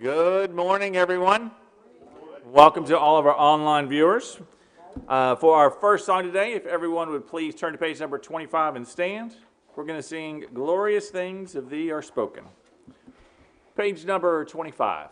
Good morning, everyone. Welcome to all of our online viewers. Uh, for our first song today, if everyone would please turn to page number 25 and stand, we're going to sing Glorious Things of Thee Are Spoken. Page number 25.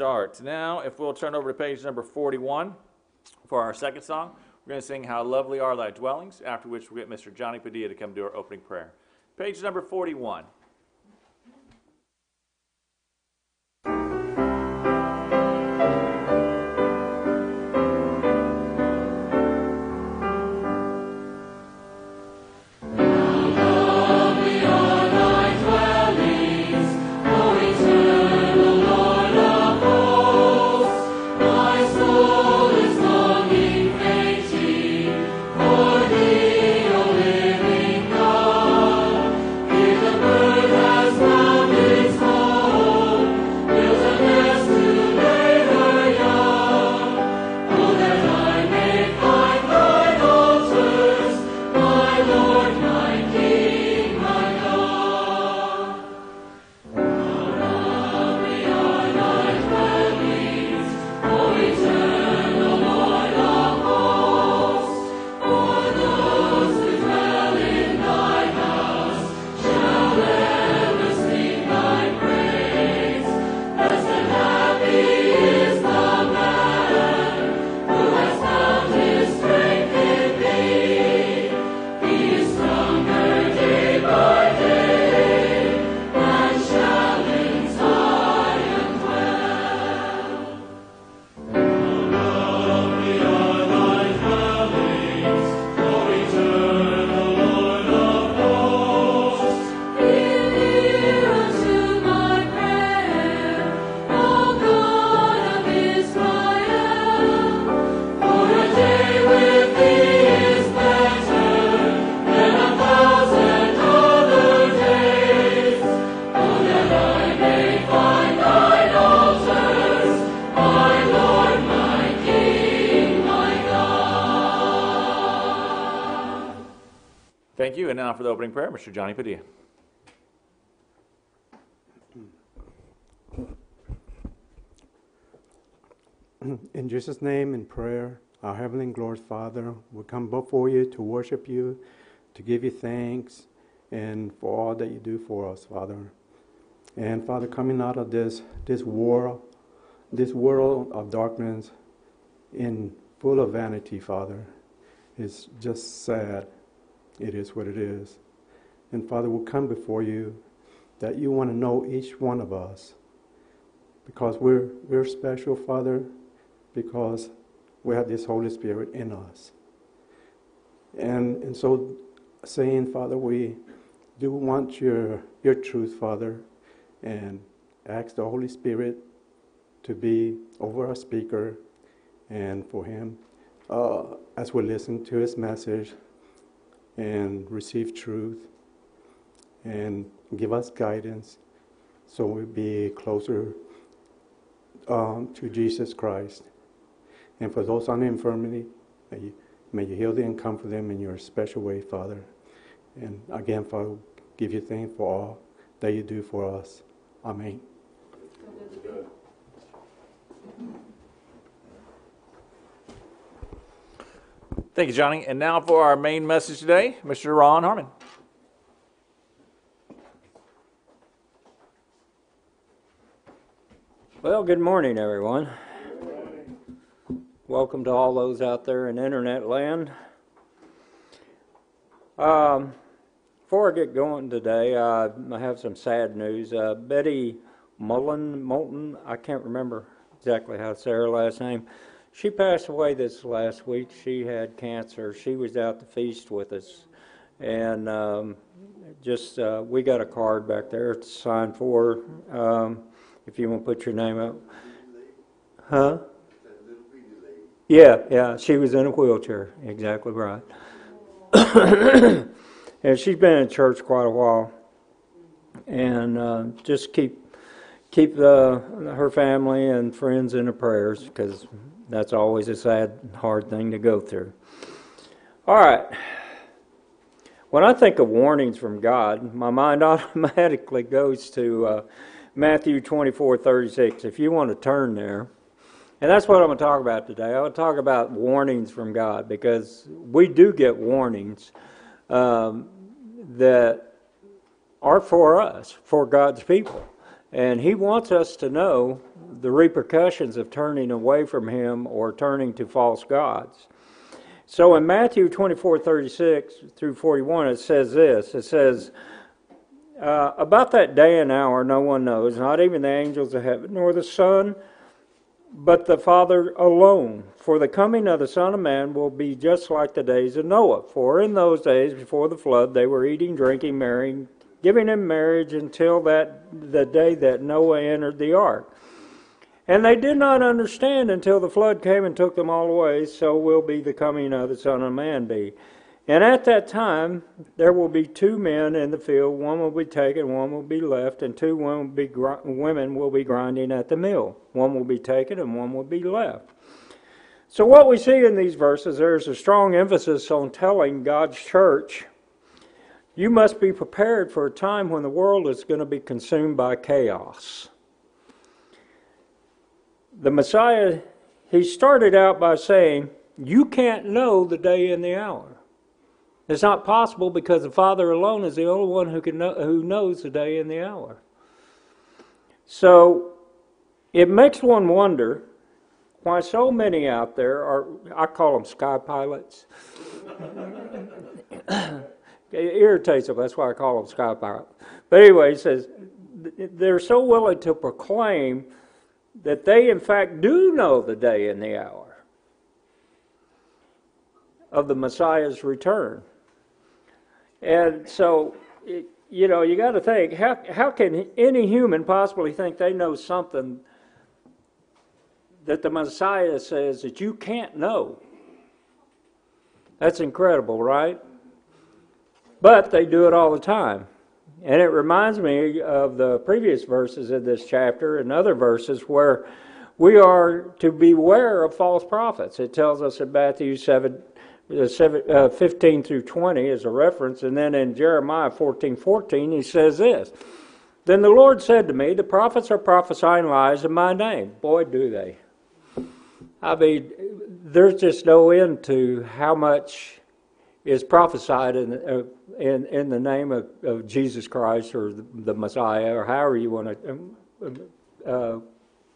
starts. Now, if we'll turn over to page number 41 for our second song, we're going to sing How Lovely Are Thy Dwellings, after which we'll get Mr. Johnny Padilla to come do our opening prayer. Page number 41. Mr. Johnny Padilla. In Jesus' name, in prayer, our heavenly and glorious Father, we come before you to worship you, to give you thanks, and for all that you do for us, Father. And Father, coming out of this this world, this world of darkness, in full of vanity, Father, is just sad. It is what it is. And Father, will come before you that you want to know each one of us because we're, we're special, Father, because we have this Holy Spirit in us. And, and so, saying, Father, we do want your, your truth, Father, and ask the Holy Spirit to be over our speaker and for him uh, as we listen to his message and receive truth and give us guidance so we'll be closer um, to Jesus Christ. And for those on infirmity, may you, may you heal them and comfort them in your special way, Father. And again, Father, give you thanks for all that you do for us. Amen. Thank you, Johnny. And now for our main message today, Mr. Ron Harmon. Well, good morning, everyone. Welcome to all those out there in internet land. Um, before I get going today, uh, I have some sad news. Uh, Betty Mullen, Moulton, I can't remember exactly how to say her last name. She passed away this last week. She had cancer. She was out to feast with us. And um, just, uh, we got a card back there to sign for. Um, if you want to put your name up. Huh? Yeah, yeah, she was in a wheelchair, exactly right. and she's been in church quite a while. And uh, just keep keep the, her family and friends in the prayers because that's always a sad, hard thing to go through. All right. When I think of warnings from God, my mind automatically goes to uh, Matthew 24 36. If you want to turn there. And that's what I'm going to talk about today. I to talk about warnings from God because we do get warnings um, that are for us, for God's people. And He wants us to know the repercussions of turning away from Him or turning to false gods. So in Matthew 24 36 through 41, it says this it says, uh, About that day and hour, no one knows, not even the angels of heaven, nor the Son but the Father alone. For the coming of the Son of Man will be just like the days of Noah. For in those days before the flood, they were eating, drinking, marrying, giving in marriage until that the day that Noah entered the ark. And they did not understand until the flood came and took them all away. So will be the coming of the Son of Man be. And at that time, there will be two men in the field. One will be taken, one will be left, and two will be women will be grinding at the mill. One will be taken, and one will be left. So, what we see in these verses, there's a strong emphasis on telling God's church, you must be prepared for a time when the world is going to be consumed by chaos. The Messiah, he started out by saying, You can't know the day and the hour. It's not possible because the Father alone is the only one who can know, who knows the day and the hour. So it makes one wonder why so many out there are I call them sky pilots. it irritates them. That's why I call them sky pilots. But anyway, he says they're so willing to proclaim that they in fact do know the day and the hour of the Messiah's return. And so, you know, you got to think how, how can any human possibly think they know something that the Messiah says that you can't know? That's incredible, right? But they do it all the time. And it reminds me of the previous verses in this chapter and other verses where we are to beware of false prophets. It tells us in Matthew 7 uh, 15 through 20 is a reference, and then in Jeremiah 14 14, he says this Then the Lord said to me, The prophets are prophesying lies in my name. Boy, do they. I mean, there's just no end to how much is prophesied in, uh, in, in the name of, of Jesus Christ or the, the Messiah, or however you want to uh,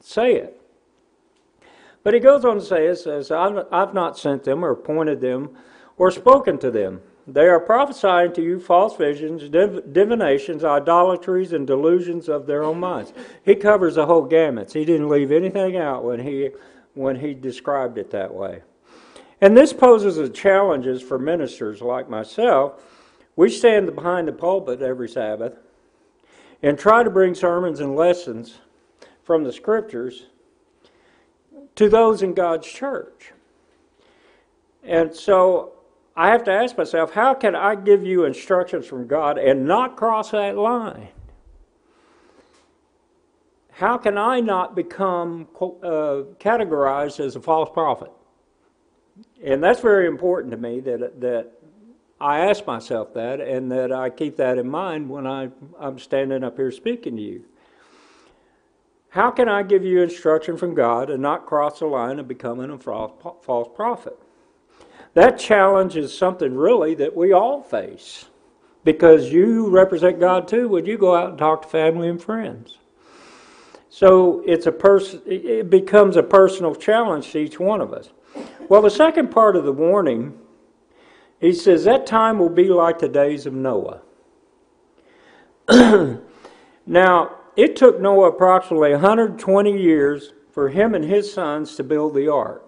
say it. But he goes on to say, it says, I've not sent them or appointed them or spoken to them. They are prophesying to you false visions, div- divinations, idolatries, and delusions of their own minds. He covers the whole gamut. He didn't leave anything out when he when he described it that way. And this poses a challenges for ministers like myself. We stand behind the pulpit every Sabbath and try to bring sermons and lessons from the scriptures to those in God's church. And so I have to ask myself, how can I give you instructions from God and not cross that line? How can I not become uh, categorized as a false prophet? And that's very important to me that, that I ask myself that and that I keep that in mind when I, I'm standing up here speaking to you. How can I give you instruction from God and not cross the line of becoming a false prophet? That challenge is something really that we all face because you represent God too when you go out and talk to family and friends. So it's a pers- it becomes a personal challenge to each one of us. Well, the second part of the warning, he says, that time will be like the days of Noah. now, it took Noah approximately 120 years for him and his sons to build the ark.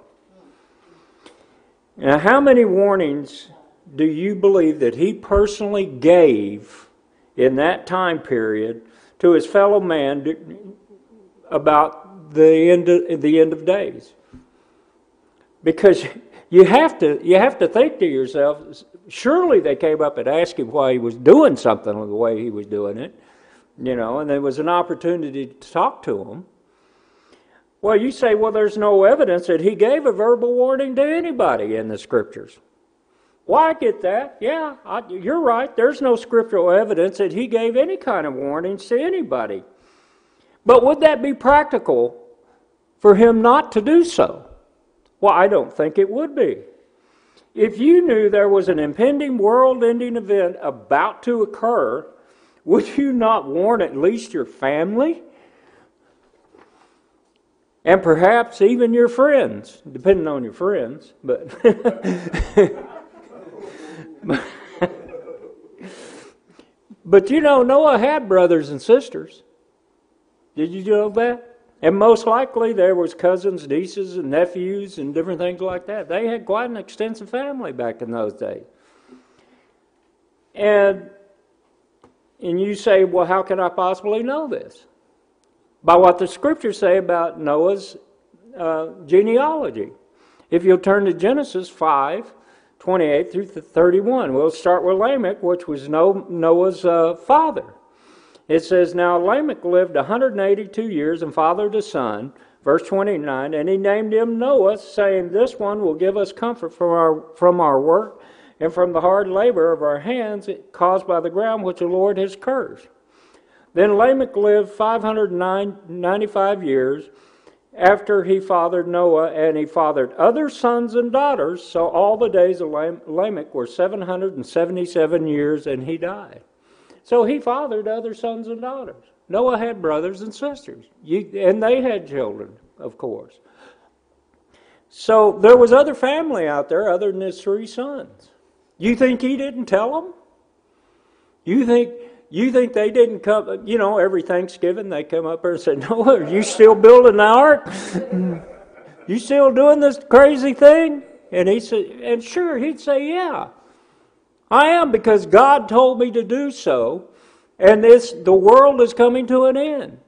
Now, how many warnings do you believe that he personally gave in that time period to his fellow man about the end of, the end of days? Because you have to you have to think to yourself, surely they came up and asked him why he was doing something the way he was doing it, you know, and there was an opportunity to talk to him. Well, you say, well, there's no evidence that he gave a verbal warning to anybody in the scriptures. Well, I get that. Yeah, I, you're right. There's no scriptural evidence that he gave any kind of warnings to anybody. But would that be practical for him not to do so? Well, I don't think it would be. If you knew there was an impending world ending event about to occur, would you not warn at least your family? and perhaps even your friends, depending on your friends, but. but you know, Noah had brothers and sisters. Did you know that? And most likely there was cousins, nieces, and nephews, and different things like that. They had quite an extensive family back in those days. And and you say, well, how can I possibly know this? by what the scriptures say about Noah's uh, genealogy. If you'll turn to Genesis 5, 28 through 31, we'll start with Lamech, which was Noah's uh, father. It says, Now Lamech lived 182 years and fathered a son. Verse 29, and he named him Noah, saying, This one will give us comfort from our, from our work and from the hard labor of our hands caused by the ground which the Lord has cursed. Then Lamech lived 595 years after he fathered Noah, and he fathered other sons and daughters. So all the days of Lamech were 777 years, and he died. So he fathered other sons and daughters. Noah had brothers and sisters, and they had children, of course. So there was other family out there other than his three sons. You think he didn't tell them? You think you think they didn't come, you know, every Thanksgiving they come up here and say, Noah, are you still building the ark? you still doing this crazy thing? And he said, and sure, he'd say, Yeah. I am because God told me to do so, and this the world is coming to an end.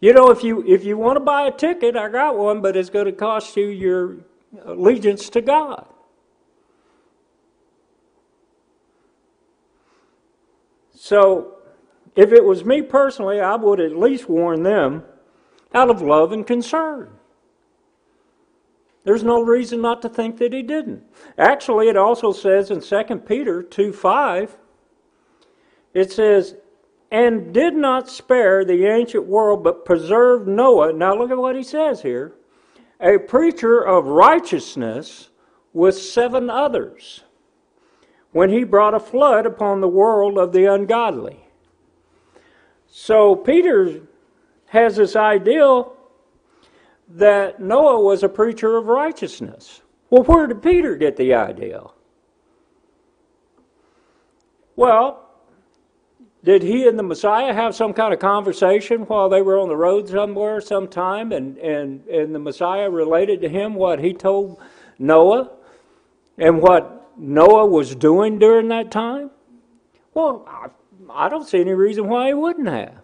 You know, if you if you want to buy a ticket, I got one, but it's going to cost you your allegiance to God. So, if it was me personally, I would at least warn them out of love and concern. There's no reason not to think that he didn't. Actually, it also says in 2 Peter 2 5, it says, and did not spare the ancient world, but preserved Noah. Now look at what he says here a preacher of righteousness with seven others when he brought a flood upon the world of the ungodly. So Peter has this ideal that Noah was a preacher of righteousness. Well, where did Peter get the idea? Well, did he and the Messiah have some kind of conversation while they were on the road somewhere sometime and, and, and the Messiah related to him what he told Noah and what Noah was doing during that time? Well, I, I don't see any reason why he wouldn't have.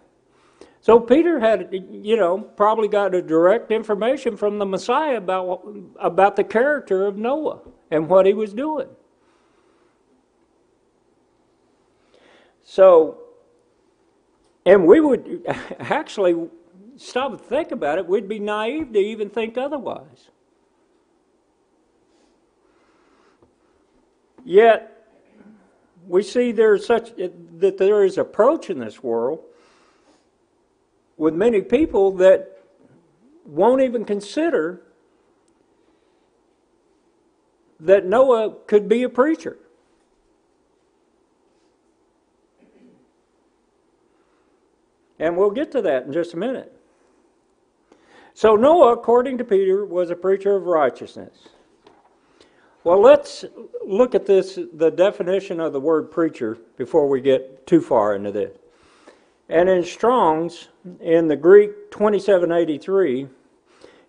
So Peter had, you know, probably got a direct information from the Messiah about, about the character of Noah and what he was doing. So, and we would actually stop and think about it, we'd be naive to even think otherwise. Yet, we see there's such that there is approach in this world with many people that won't even consider that Noah could be a preacher. And we'll get to that in just a minute. So, Noah, according to Peter, was a preacher of righteousness. Well, let's look at this, the definition of the word preacher, before we get too far into this. And in Strong's, in the Greek 2783,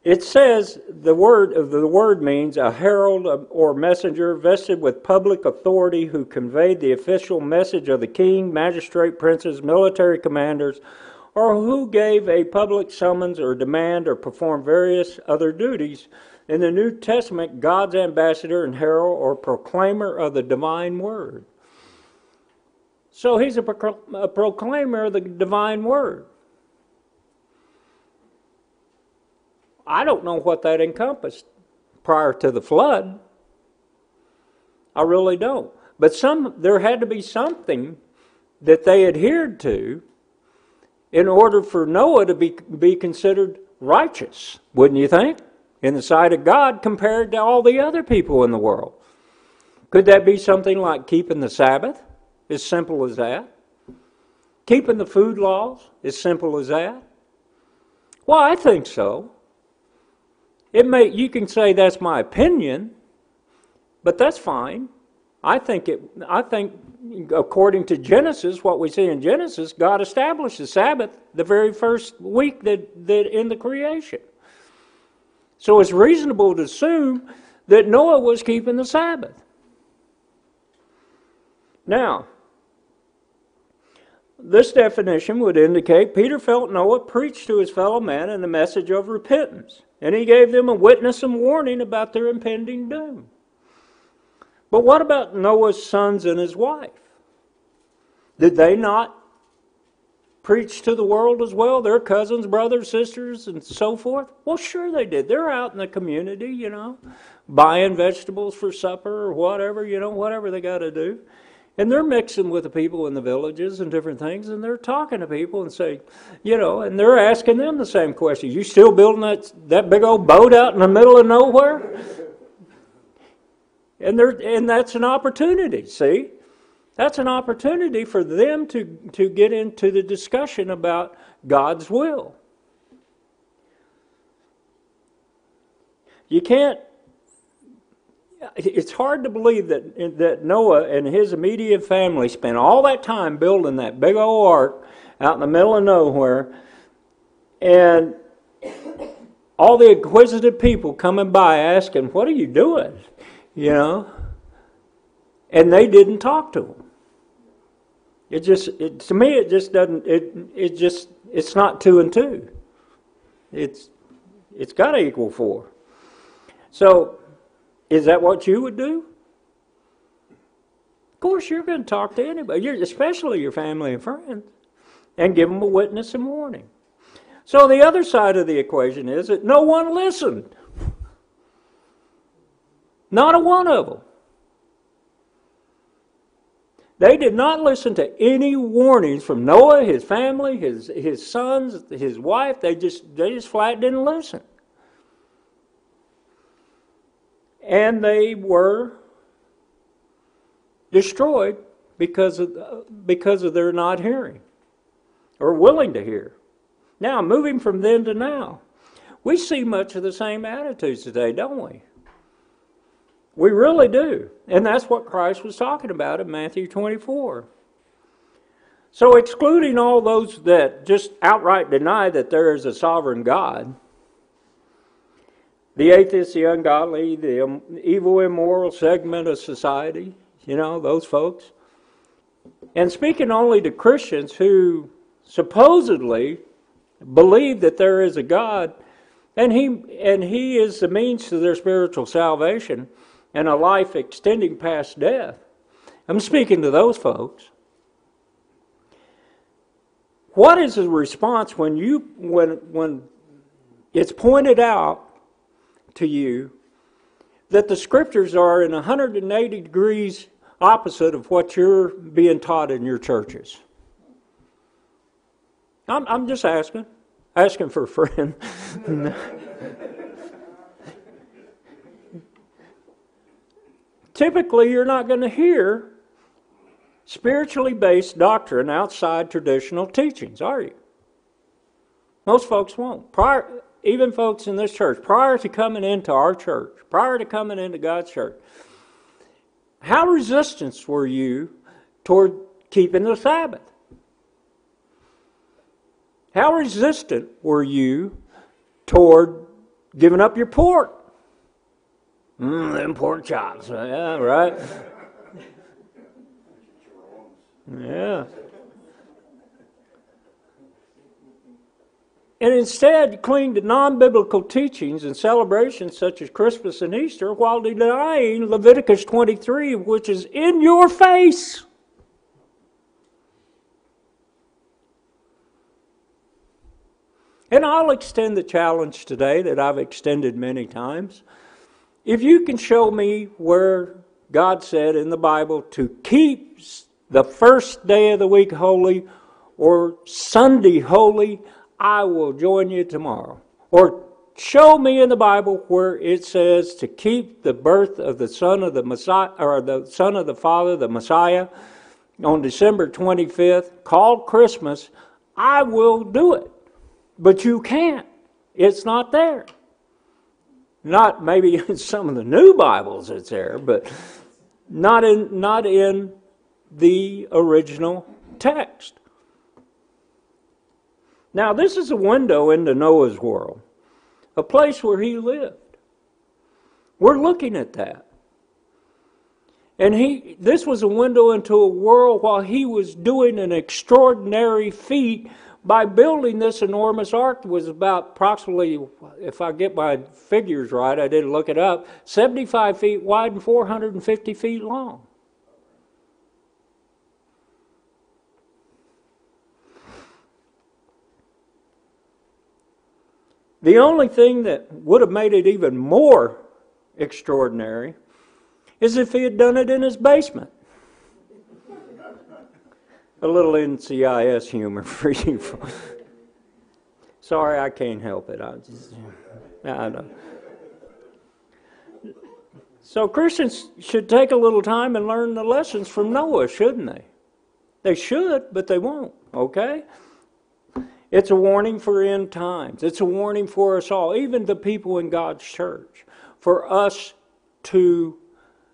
it says the word the word means a herald or messenger vested with public authority who conveyed the official message of the king, magistrate, princes, military commanders, or who gave a public summons or demand or performed various other duties. In the New Testament, God's ambassador and herald or proclaimer of the divine word. So he's a, procl- a proclaimer of the divine word. I don't know what that encompassed prior to the flood. I really don't. But some there had to be something that they adhered to in order for Noah to be, be considered righteous, wouldn't you think? In the sight of God compared to all the other people in the world. Could that be something like keeping the Sabbath? As simple as that. Keeping the food laws? As simple as that. Well, I think so. It may you can say that's my opinion, but that's fine. I think it I think according to Genesis, what we see in Genesis, God established the Sabbath the very first week that, that in the creation. So it's reasonable to assume that Noah was keeping the Sabbath. Now, this definition would indicate Peter felt Noah preached to his fellow man in the message of repentance, and he gave them a witness and warning about their impending doom. But what about Noah's sons and his wife? Did they not preach to the world as well? Their cousins, brothers, sisters, and so forth? Well, sure they did. They're out in the community, you know, buying vegetables for supper or whatever, you know, whatever they got to do. And they're mixing with the people in the villages and different things, and they're talking to people and saying, you know, and they're asking them the same question. You still building that, that big old boat out in the middle of nowhere? And, there, and that's an opportunity, see? That's an opportunity for them to, to get into the discussion about God's will. You can't it's hard to believe that that Noah and his immediate family spent all that time building that big old ark out in the middle of nowhere, and all the inquisitive people coming by asking, "What are you doing?" You know, and they didn't talk to him. It just, it, to me, it just doesn't. It it just it's not two and two. It's it's got to equal four. So is that what you would do? Of course, you're going to talk to anybody, especially your family and friends, and give them a witness and warning. So the other side of the equation is that no one listened. Not a one of them. They did not listen to any warnings from Noah, his family, his, his sons, his wife. They just, they just flat didn't listen. and they were destroyed because of, because of their not hearing or willing to hear. Now, moving from then to now, we see much of the same attitudes today, don't we? We really do. And that's what Christ was talking about in Matthew 24. So, excluding all those that just outright deny that there is a sovereign God, the atheists, the ungodly, the evil, immoral segment of society, you know, those folks, and speaking only to Christians who supposedly believe that there is a God, and he and he is the means to their spiritual salvation and a life extending past death. I'm speaking to those folks. What is the response when you when when it's pointed out to you that the scriptures are in 180 degrees opposite of what you're being taught in your churches? I'm, I'm just asking, asking for a friend. Typically, you're not going to hear spiritually based doctrine outside traditional teachings, are you? Most folks won't. Prior, even folks in this church, prior to coming into our church, prior to coming into God's church, how resistant were you toward keeping the Sabbath? How resistant were you toward giving up your pork? Mmm, them pork chops. Yeah, right. Yeah. And instead cling to non biblical teachings and celebrations such as Christmas and Easter while denying Leviticus 23, which is in your face. And I'll extend the challenge today that I've extended many times. If you can show me where God said in the Bible to keep the first day of the week holy or Sunday holy, I will join you tomorrow. Or show me in the Bible where it says to keep the birth of the son of the Messiah or the son of the Father, the Messiah, on December 25th, called Christmas. I will do it. But you can't. It's not there. Not maybe in some of the new Bibles it's there, but not in not in the original text. Now, this is a window into Noah's world, a place where he lived. We're looking at that. And he this was a window into a world while he was doing an extraordinary feat by building this enormous ark was about approximately, if I get my figures right, I didn't look it up, 75 feet wide and 450 feet long. The only thing that would have made it even more extraordinary is if he had done it in his basement. A little NCIS humor for you. Sorry, I can't help it. I just, I know. So Christians should take a little time and learn the lessons from Noah, shouldn't they? They should, but they won't, okay? It's a warning for end times. It's a warning for us all, even the people in God's church, for us to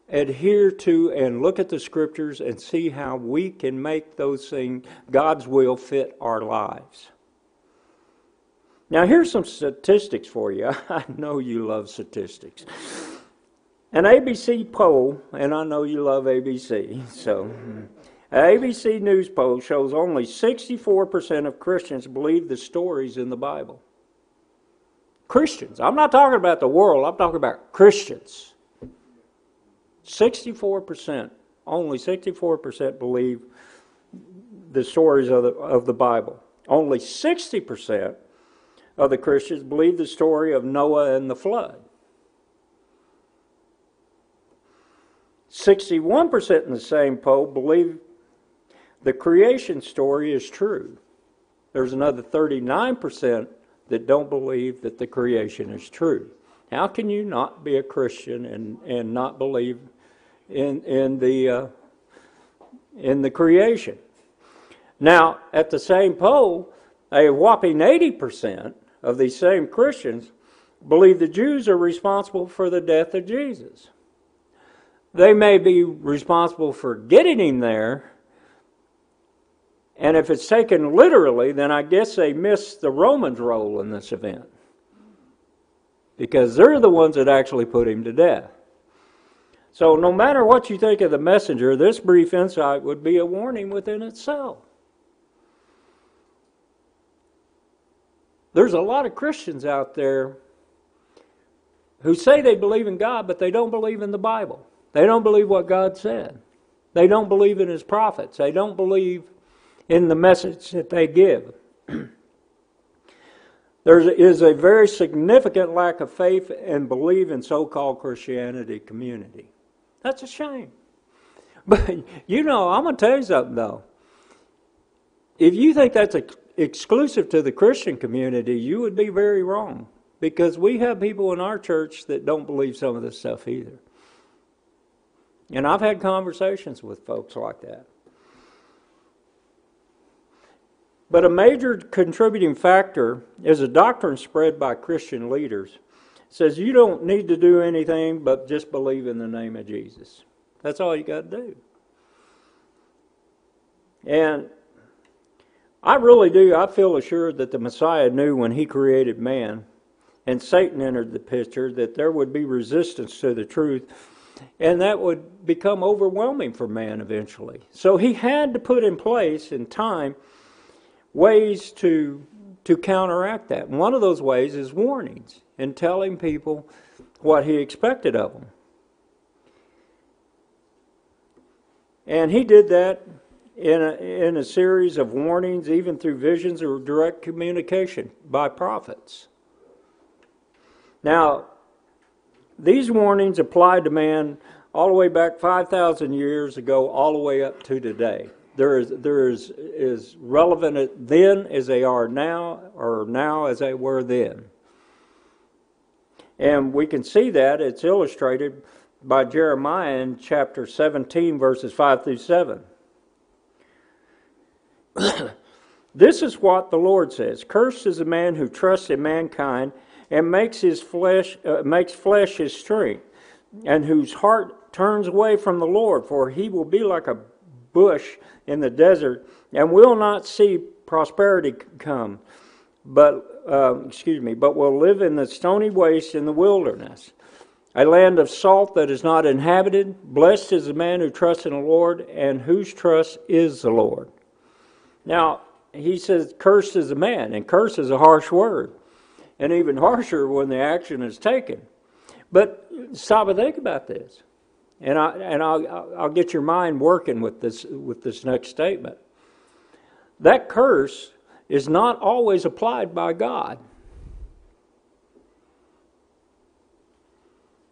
adhere to and look at the scriptures and see how we can make those things, God's will, fit our lives. Now, here's some statistics for you. I know you love statistics. An ABC poll, and I know you love ABC, so. Mm. An ABC News poll shows only 64% of Christians believe the stories in the Bible. Christians. I'm not talking about the world, I'm talking about Christians. 64%, only 64% believe the stories of the, of the Bible. Only 60% of the Christians believe the story of Noah and the flood. 61% in the same poll believe the creation story is true. There's another 39% that don't believe that the creation is true. How can you not be a Christian and, and not believe in, in, the, uh, in the creation? Now, at the same poll, a whopping 80% of these same Christians believe the Jews are responsible for the death of Jesus. They may be responsible for getting him there, And if it's taken literally, then I guess they missed the Romans' role in this event. Because they're the ones that actually put him to death. So, no matter what you think of the messenger, this brief insight would be a warning within itself. There's a lot of Christians out there who say they believe in God, but they don't believe in the Bible. They don't believe what God said. They don't believe in His prophets. They don't believe in the message that they give. there is a very significant lack of faith and belief in so called Christianity community. That's a shame. But you know, I'm going to tell you something though. If you think that's ex- exclusive to the Christian community, you would be very wrong. Because we have people in our church that don't believe some of this stuff either. And I've had conversations with folks like that. But a major contributing factor is a doctrine spread by Christian leaders. Says you don't need to do anything but just believe in the name of Jesus. That's all you got to do. And I really do, I feel assured that the Messiah knew when he created man and Satan entered the picture that there would be resistance to the truth and that would become overwhelming for man eventually. So he had to put in place in time ways to to counteract that. And one of those ways is warnings and telling people what he expected of them. And he did that in a, in a series of warnings, even through visions or direct communication by prophets. Now, these warnings applied to man all the way back 5,000 years ago, all the way up to today. There is, there is, is relevant then as they are now, or now as they were then. And we can see that it's illustrated by Jeremiah in chapter 17, verses 5 through 7. this is what the Lord says Cursed is the man who trusts in mankind and makes his flesh uh, makes flesh his strength, and whose heart turns away from the Lord, for he will be like a bush in the desert and will not see prosperity come, but uh, excuse me, but will live in the stony waste in the wilderness. A land of salt that is not inhabited. Blessed is the man who trusts in the Lord and whose trust is the Lord. Now, he says, cursed is the man, and curse is a harsh word and even harsher when the action is taken. But stop and think about this, and I and I'll I'll get your mind working with this with this next statement. That curse is not always applied by God.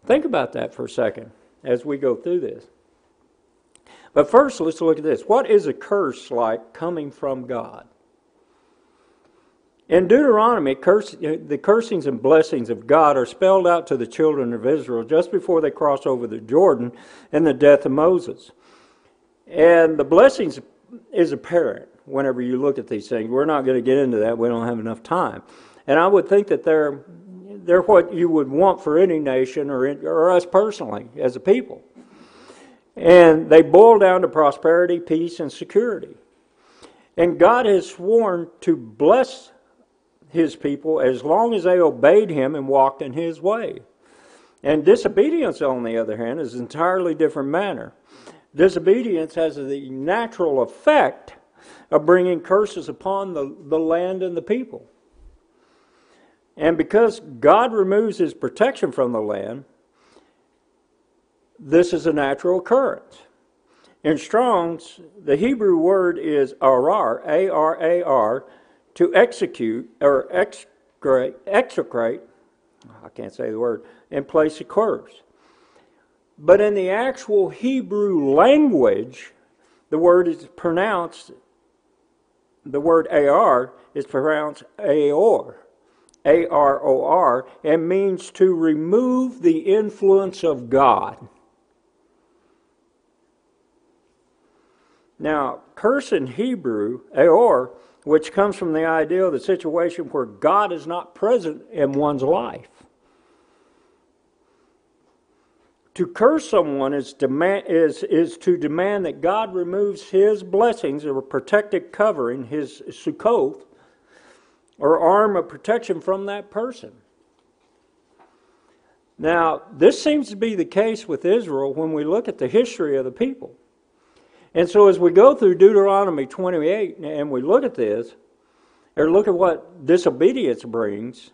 Think about that for a second as we go through this. But first, let's look at this. What is a curse like coming from God? In Deuteronomy, curse, uh, the cursings and blessings of God are spelled out to the children of Israel just before they cross over the Jordan in the death of Moses. And the blessings is apparent whenever you look at these things. We're not going to get into that. We don't have enough time. And I would think that they're, they're what you would want for any nation or, or us personally as a people. And they boil down to prosperity, peace, and security. And God has sworn to bless his people as long as they obeyed him and walked in his way. And disobedience, on the other hand, is an entirely different manner. Disobedience has the natural effect of bringing curses upon the, the land and the people. And because God removes his protection from the land, this is a natural occurrence. In Strong's, the Hebrew word is arar, A R A R, to execute or execrate, execrate, I can't say the word, in place of curse. But in the actual Hebrew language, the word is pronounced, the word AR is pronounced Aor, A R O R, and means to remove the influence of God. Now, curse in Hebrew, Aor, which comes from the idea of the situation where God is not present in one's life. To curse someone is, demand, is, is to demand that God removes his blessings or protective covering, his sukkot, or arm of protection from that person. Now, this seems to be the case with Israel when we look at the history of the people. And so, as we go through Deuteronomy 28 and we look at this, or look at what disobedience brings,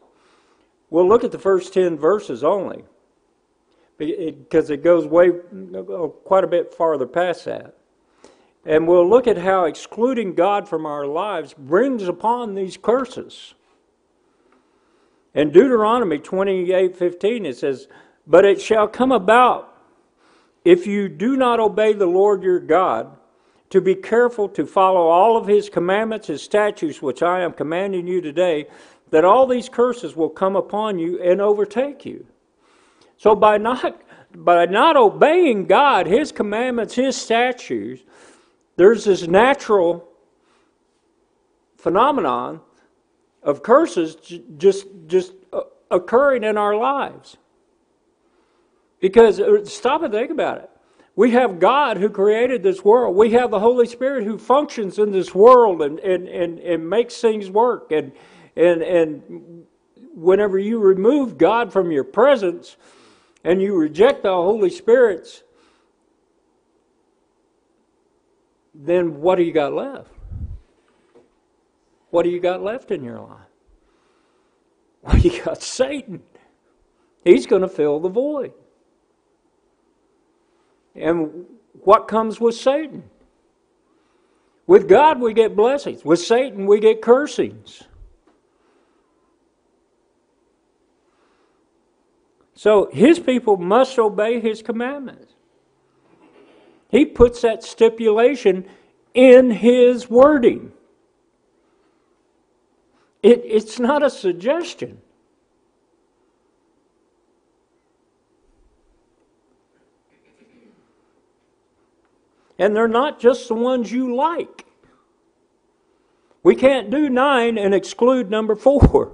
we'll look at the first 10 verses only because it goes way uh, quite a bit farther past that. And we'll look at how excluding God from our lives brings upon these curses. In Deuteronomy 28:15 it says, "But it shall come about if you do not obey the Lord your God, to be careful to follow all of his commandments, his statutes which I am commanding you today, that all these curses will come upon you and overtake you." So by not by not obeying God, His commandments, His statutes, there's this natural phenomenon of curses just just uh, occurring in our lives. Because uh, stop and think about it. We have God who created this world. We have the Holy Spirit who functions in this world and, and, and, and makes things work. And, and, and whenever you remove God from your presence, and you reject the Holy Spirit's, then what do you got left? What do you got left in your life? Well, you got Satan. He's going to fill the void. And what comes with Satan? With God, we get blessings. With Satan, we get cursings. So his people must obey his commandments. He puts that stipulation in his wording. It, it's not a suggestion. And they're not just the ones you like. We can't do nine and exclude number four.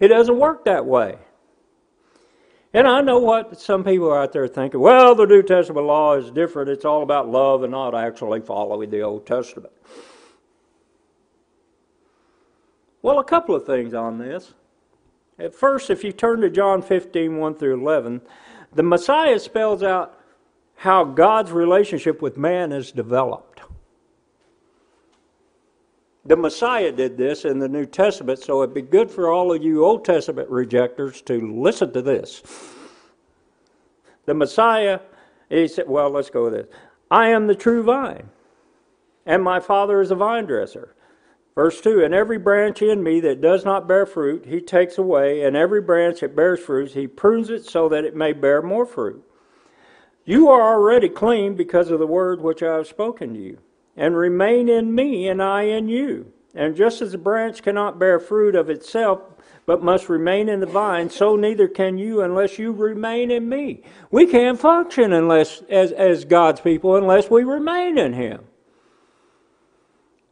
It doesn't work that way. And I know what some people are out there thinking. Well, the New Testament law is different. It's all about love and not actually following the Old Testament. Well, a couple of things on this. At first, if you turn to John 15, 1 through 11, the Messiah spells out how God's relationship with man is developed. The Messiah did this in the New Testament, so it'd be good for all of you Old Testament rejectors to listen to this. The Messiah, he said, well, let's go with this. I am the true vine, and my Father is a vine dresser. Verse 2 And every branch in me that does not bear fruit, he takes away, and every branch that bears fruit, he prunes it so that it may bear more fruit. You are already clean because of the word which I have spoken to you and remain in me, and I in you. And just as a branch cannot bear fruit of itself, but must remain in the vine, so neither can you unless you remain in me. We can't function unless as, as God's people unless we remain in Him.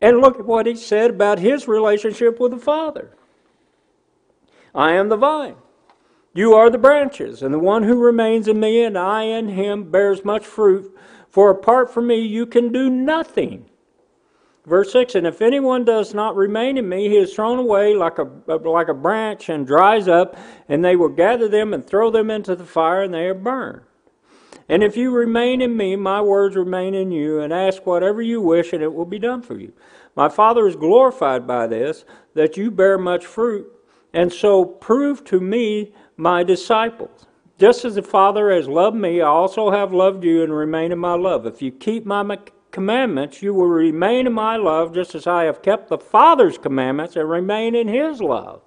And look at what he said about his relationship with the Father. I am the vine. You are the branches, and the one who remains in me and I in him bears much fruit, for apart from me, you can do nothing. Verse 6 And if anyone does not remain in me, he is thrown away like a, like a branch and dries up, and they will gather them and throw them into the fire, and they are burned. And if you remain in me, my words remain in you, and ask whatever you wish, and it will be done for you. My Father is glorified by this, that you bear much fruit, and so prove to me my disciples. Just as the Father has loved me, I also have loved you and remain in my love. If you keep my commandments, you will remain in my love, just as I have kept the Father's commandments and remain in his love.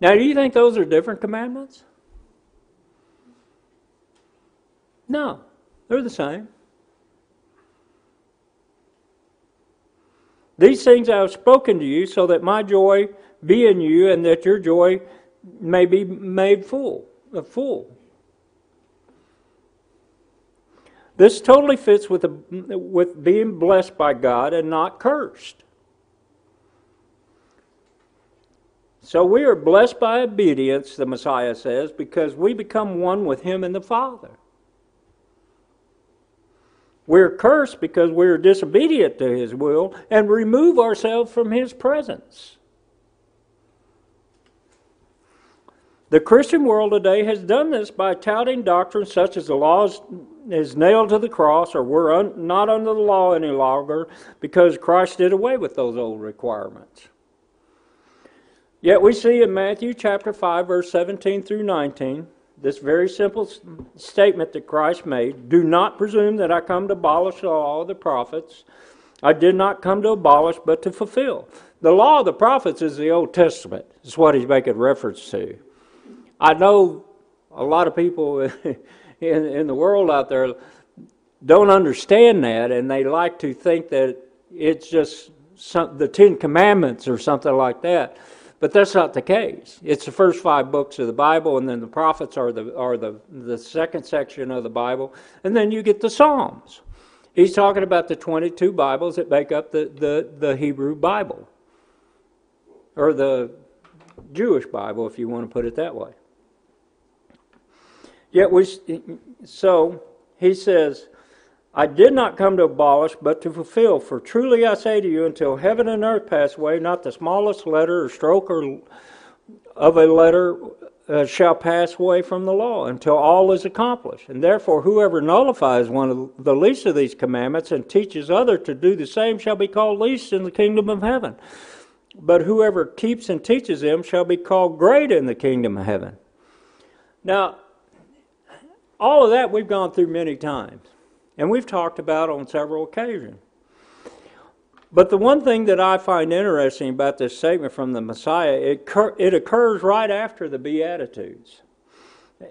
Now, do you think those are different commandments? No, they're the same. These things I have spoken to you so that my joy be in you and that your joy may be made full a fool. This totally fits with, with being blessed by God and not cursed. So we are blessed by obedience, the Messiah says, because we become one with Him and the Father. We're cursed because we're disobedient to His will and remove ourselves from His presence. The Christian world today has done this by touting doctrines such as the law is, nailed to the cross or we're un, not under the law any longer because Christ did away with those old requirements. Yet we see in Matthew chapter 5, verse 17 through 19, this very simple statement that Christ made Do not presume that I come to abolish the law of the prophets. I did not come to abolish, but to fulfill. The law of the prophets is the Old Testament, is what he's making reference to. I know a lot of people in, in the world out there don't understand that, and they like to think that it's just some, the Ten Commandments or something like that. But that's not the case. It's the first five books of the Bible, and then the prophets are the are the the second section of the Bible, and then you get the Psalms. He's talking about the 22 Bibles that make up the, the, the Hebrew Bible, or the Jewish Bible, if you want to put it that way. Yet we, so he says, I did not come to abolish, but to fulfill. For truly I say to you, until heaven and earth pass away, not the smallest letter or stroke or of a letter uh, shall pass away from the law until all is accomplished. And therefore, whoever nullifies one of the least of these commandments and teaches other to do the same shall be called least in the kingdom of heaven. But whoever keeps and teaches them shall be called great in the kingdom of heaven. Now, all of that we've gone through many times, and we've talked about on several occasions. But the one thing that I find interesting about this statement from the Messiah, it, it occurs right after the Beatitudes.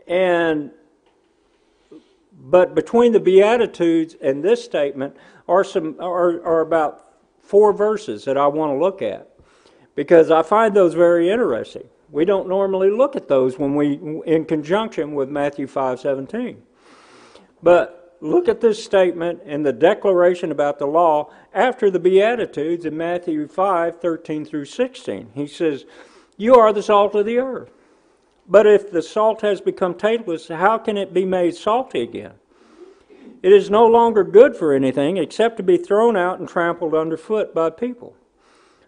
And but between the Beatitudes and this statement are some are, are about four verses that I want to look at because I find those very interesting. We don't normally look at those when we in conjunction with Matthew 5:17. But look at this statement in the declaration about the law after the Beatitudes in Matthew 5:13 through 16. He says, You are the salt of the earth. But if the salt has become tasteless, how can it be made salty again? It is no longer good for anything except to be thrown out and trampled underfoot by people.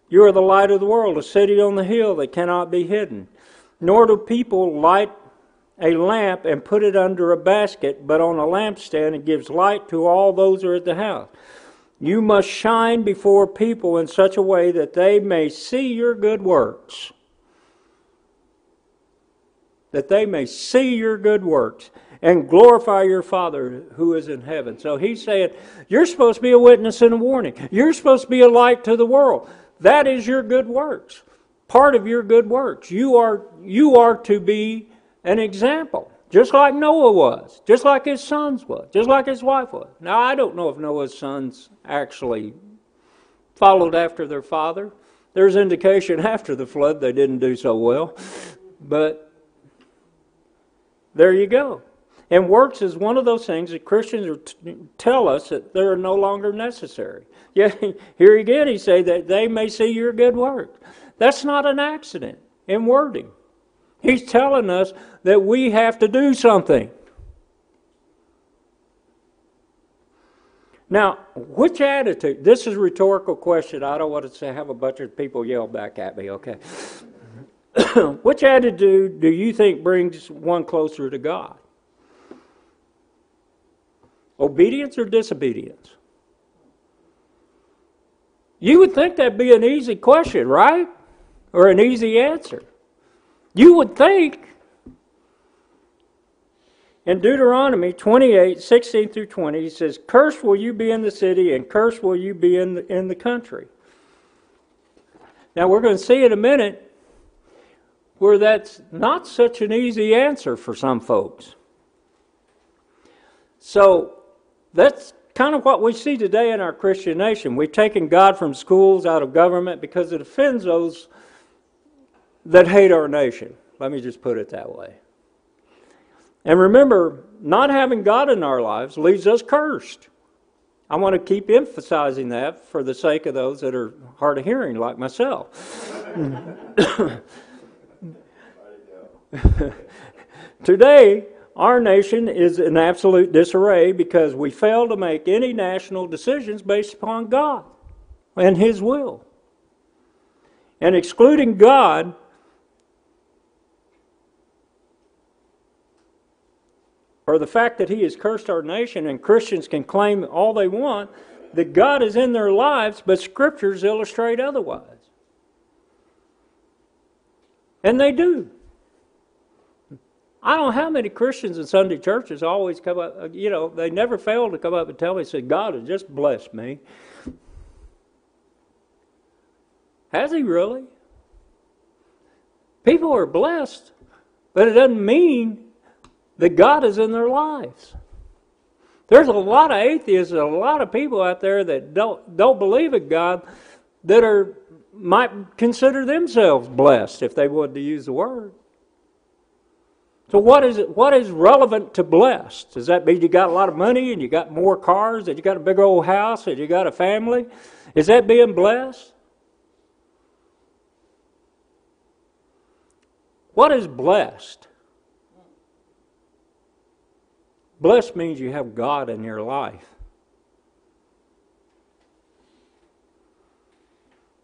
You are the light of the world, a city on the hill that cannot be hidden. Nor do people light a lamp and put it under a basket, but on a lampstand and gives light to all those who are at the house. You must shine before people in such a way that they may see your good works. That they may see your good works and glorify your Father who is in heaven. So he's saying, You're supposed to be a witness and a warning. You're supposed to be a light to the world. That is your good works. Part of your good works. You are, you are to be an example, just like Noah was, just like his sons was, just like his wife was. Now, I don't know if Noah's sons actually followed after their father. There's indication after the flood they didn't do so well, but there you go. And works is one of those things that Christians tell us that they're no longer necessary. Yet here again, he say that they may see your good work. That's not an accident in wording. He's telling us that we have to do something. Now, which attitude? This is a rhetorical question. I don't want to have a bunch of people yell back at me, okay? which attitude do you think brings one closer to God? Obedience or disobedience? You would think that'd be an easy question, right? Or an easy answer. You would think. In Deuteronomy 28, 16 through 20, he says, Cursed will you be in the city, and cursed will you be in the, in the country. Now, we're going to see in a minute where that's not such an easy answer for some folks. So, that's kind of what we see today in our Christian nation. We've taken God from schools, out of government, because it offends those that hate our nation. Let me just put it that way. And remember, not having God in our lives leaves us cursed. I want to keep emphasizing that for the sake of those that are hard of hearing, like myself. Today, our nation is in absolute disarray because we fail to make any national decisions based upon God and His will. And excluding God or the fact that He has cursed our nation and Christians can claim all they want that God is in their lives, but scriptures illustrate otherwise. And they do. I don't know how many Christians in Sunday churches always come up, uh, you know, they never fail to come up and tell me, say, God has just blessed me. Has He really? People are blessed, but it doesn't mean that God is in their lives. There's a lot of atheists and a lot of people out there that don't, don't believe in God that are might consider themselves blessed if they wanted to use the word. So what is it, what is relevant to blessed? Does that mean you got a lot of money and you got more cars and you got a big old house and you got a family? Is that being blessed? What is blessed? Blessed means you have God in your life.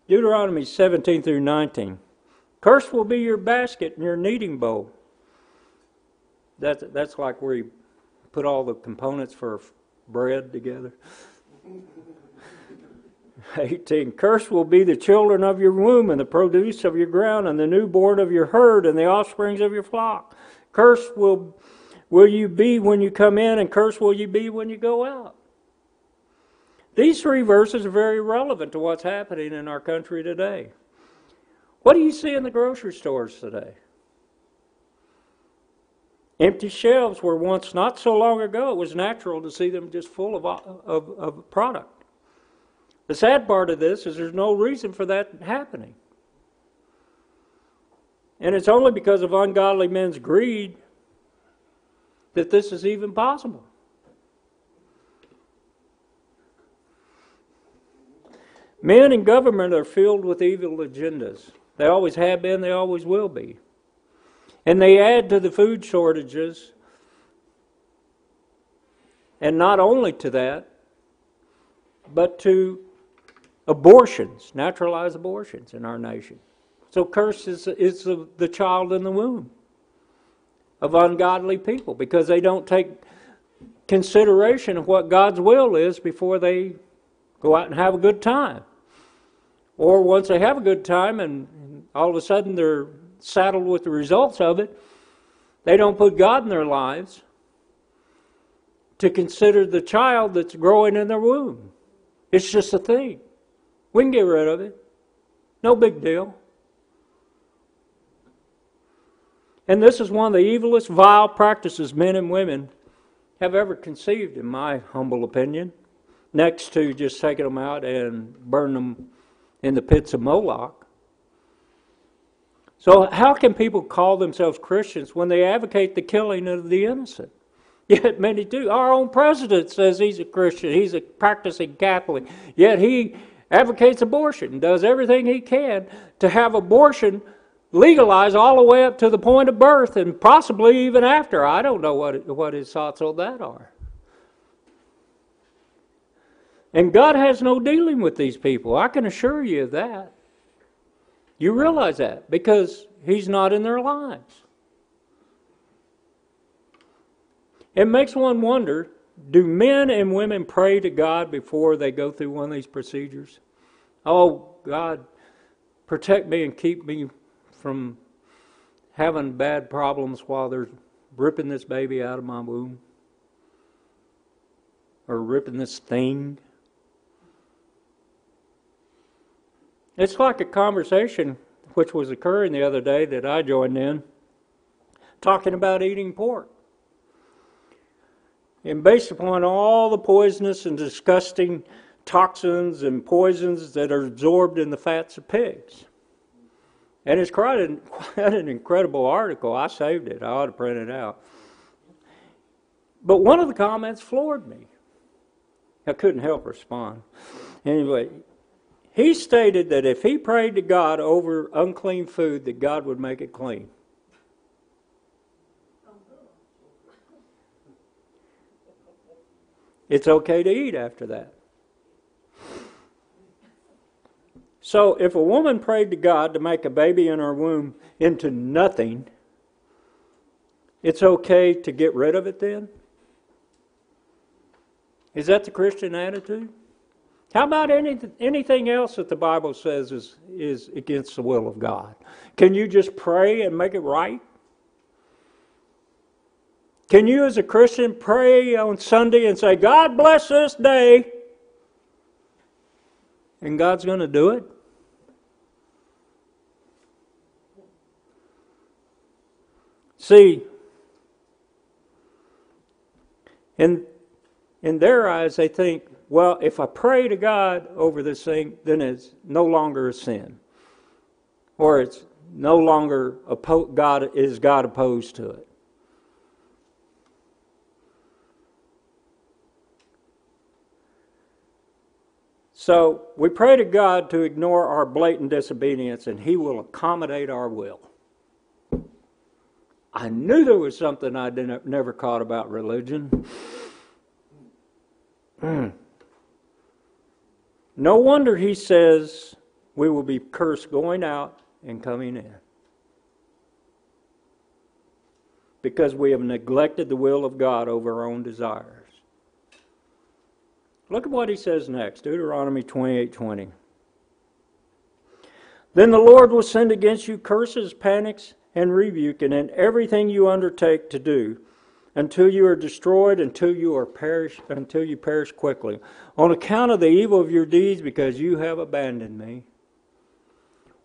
Deuteronomy 17 through 19. Cursed will be your basket and your kneading bowl. That's, that's like where you put all the components for bread together. 18. Cursed will be the children of your womb, and the produce of your ground, and the newborn of your herd, and the offsprings of your flock. Cursed will, will you be when you come in, and cursed will you be when you go out. These three verses are very relevant to what's happening in our country today. What do you see in the grocery stores today? Empty shelves were once not so long ago, it was natural to see them just full of, of, of product. The sad part of this is there's no reason for that happening. And it's only because of ungodly men's greed that this is even possible. Men in government are filled with evil agendas. They always have been, they always will be. And they add to the food shortages. And not only to that, but to abortions, naturalized abortions in our nation. So curse is, is the, the child in the womb of ungodly people because they don't take consideration of what God's will is before they go out and have a good time. Or once they have a good time and all of a sudden they're saddled with the results of it, they don't put God in their lives to consider the child that's growing in their womb. It's just a thing. We can get rid of it. No big deal. And this is one of the evilest, vile practices men and women have ever conceived, in my humble opinion, next to just taking them out and burn them in the pits of Moloch. So, how can people call themselves Christians when they advocate the killing of the innocent? Yet many do. Our own president says he's a Christian, he's a practicing Catholic, yet he advocates abortion does everything he can to have abortion legalized all the way up to the point of birth and possibly even after. I don't know what, what his thoughts on that are. And God has no dealing with these people. I can assure you of that. You realize that because He's not in their lives. It makes one wonder do men and women pray to God before they go through one of these procedures? Oh, God, protect me and keep me from having bad problems while they're ripping this baby out of my womb or ripping this thing. It's like a conversation which was occurring the other day that I joined in, talking about eating pork. And based upon all the poisonous and disgusting toxins and poisons that are absorbed in the fats of pigs. And it's quite an, quite an incredible article. I saved it. I ought to print it out. But one of the comments floored me. I couldn't help respond. Anyway, he stated that if he prayed to God over unclean food, that God would make it clean. It's okay to eat after that. So, if a woman prayed to God to make a baby in her womb into nothing, it's okay to get rid of it then? Is that the Christian attitude? How about any, anything else that the Bible says is, is against the will of God? Can you just pray and make it right? Can you, as a Christian, pray on Sunday and say, God bless this day? And God's going to do it? See, in, in their eyes, they think, well, if I pray to God over this thing, then it's no longer a sin. Or it's no longer oppo- God is God opposed to it. So we pray to God to ignore our blatant disobedience, and He will accommodate our will. I knew there was something I never caught about religion. Hmm. No wonder He says we will be cursed going out and coming in. Because we have neglected the will of God over our own desires. Look at what he says next, Deuteronomy 28 20. Then the Lord will send against you curses, panics, and rebuke, and in everything you undertake to do, until you are destroyed, until you are perish, until you perish quickly, on account of the evil of your deeds, because you have abandoned me.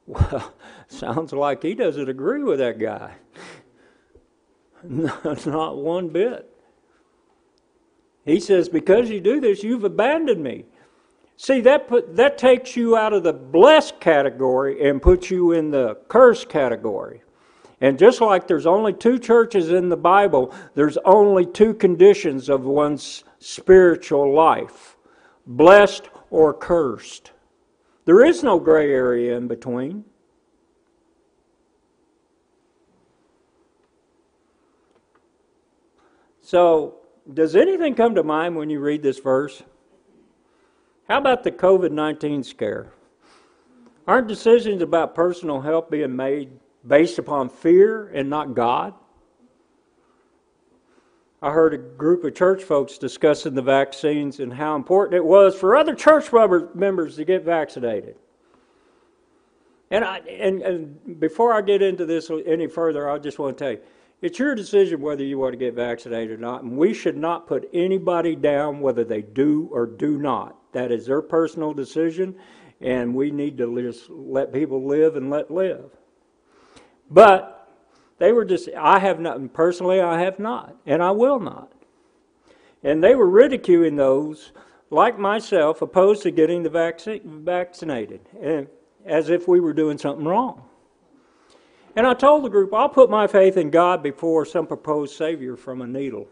Well, sounds like he doesn't agree with that guy. Not one bit. He says, Because you do this, you've abandoned me. See, that, put, that takes you out of the blessed category and puts you in the cursed category. And just like there's only two churches in the Bible, there's only two conditions of one's spiritual life blessed or cursed. There is no gray area in between. So, does anything come to mind when you read this verse? How about the COVID 19 scare? Aren't decisions about personal health being made based upon fear and not God? I heard a group of church folks discussing the vaccines and how important it was for other church members to get vaccinated. And, I, and, and before I get into this any further, I just want to tell you it's your decision whether you want to get vaccinated or not, and we should not put anybody down whether they do or do not. That is their personal decision, and we need to just let people live and let live. But they were just, I have not, personally, I have not, and I will not. And they were ridiculing those, like myself, opposed to getting the vaccine, vaccinated, and as if we were doing something wrong. And I told the group, I'll put my faith in God before some proposed Savior from a needle.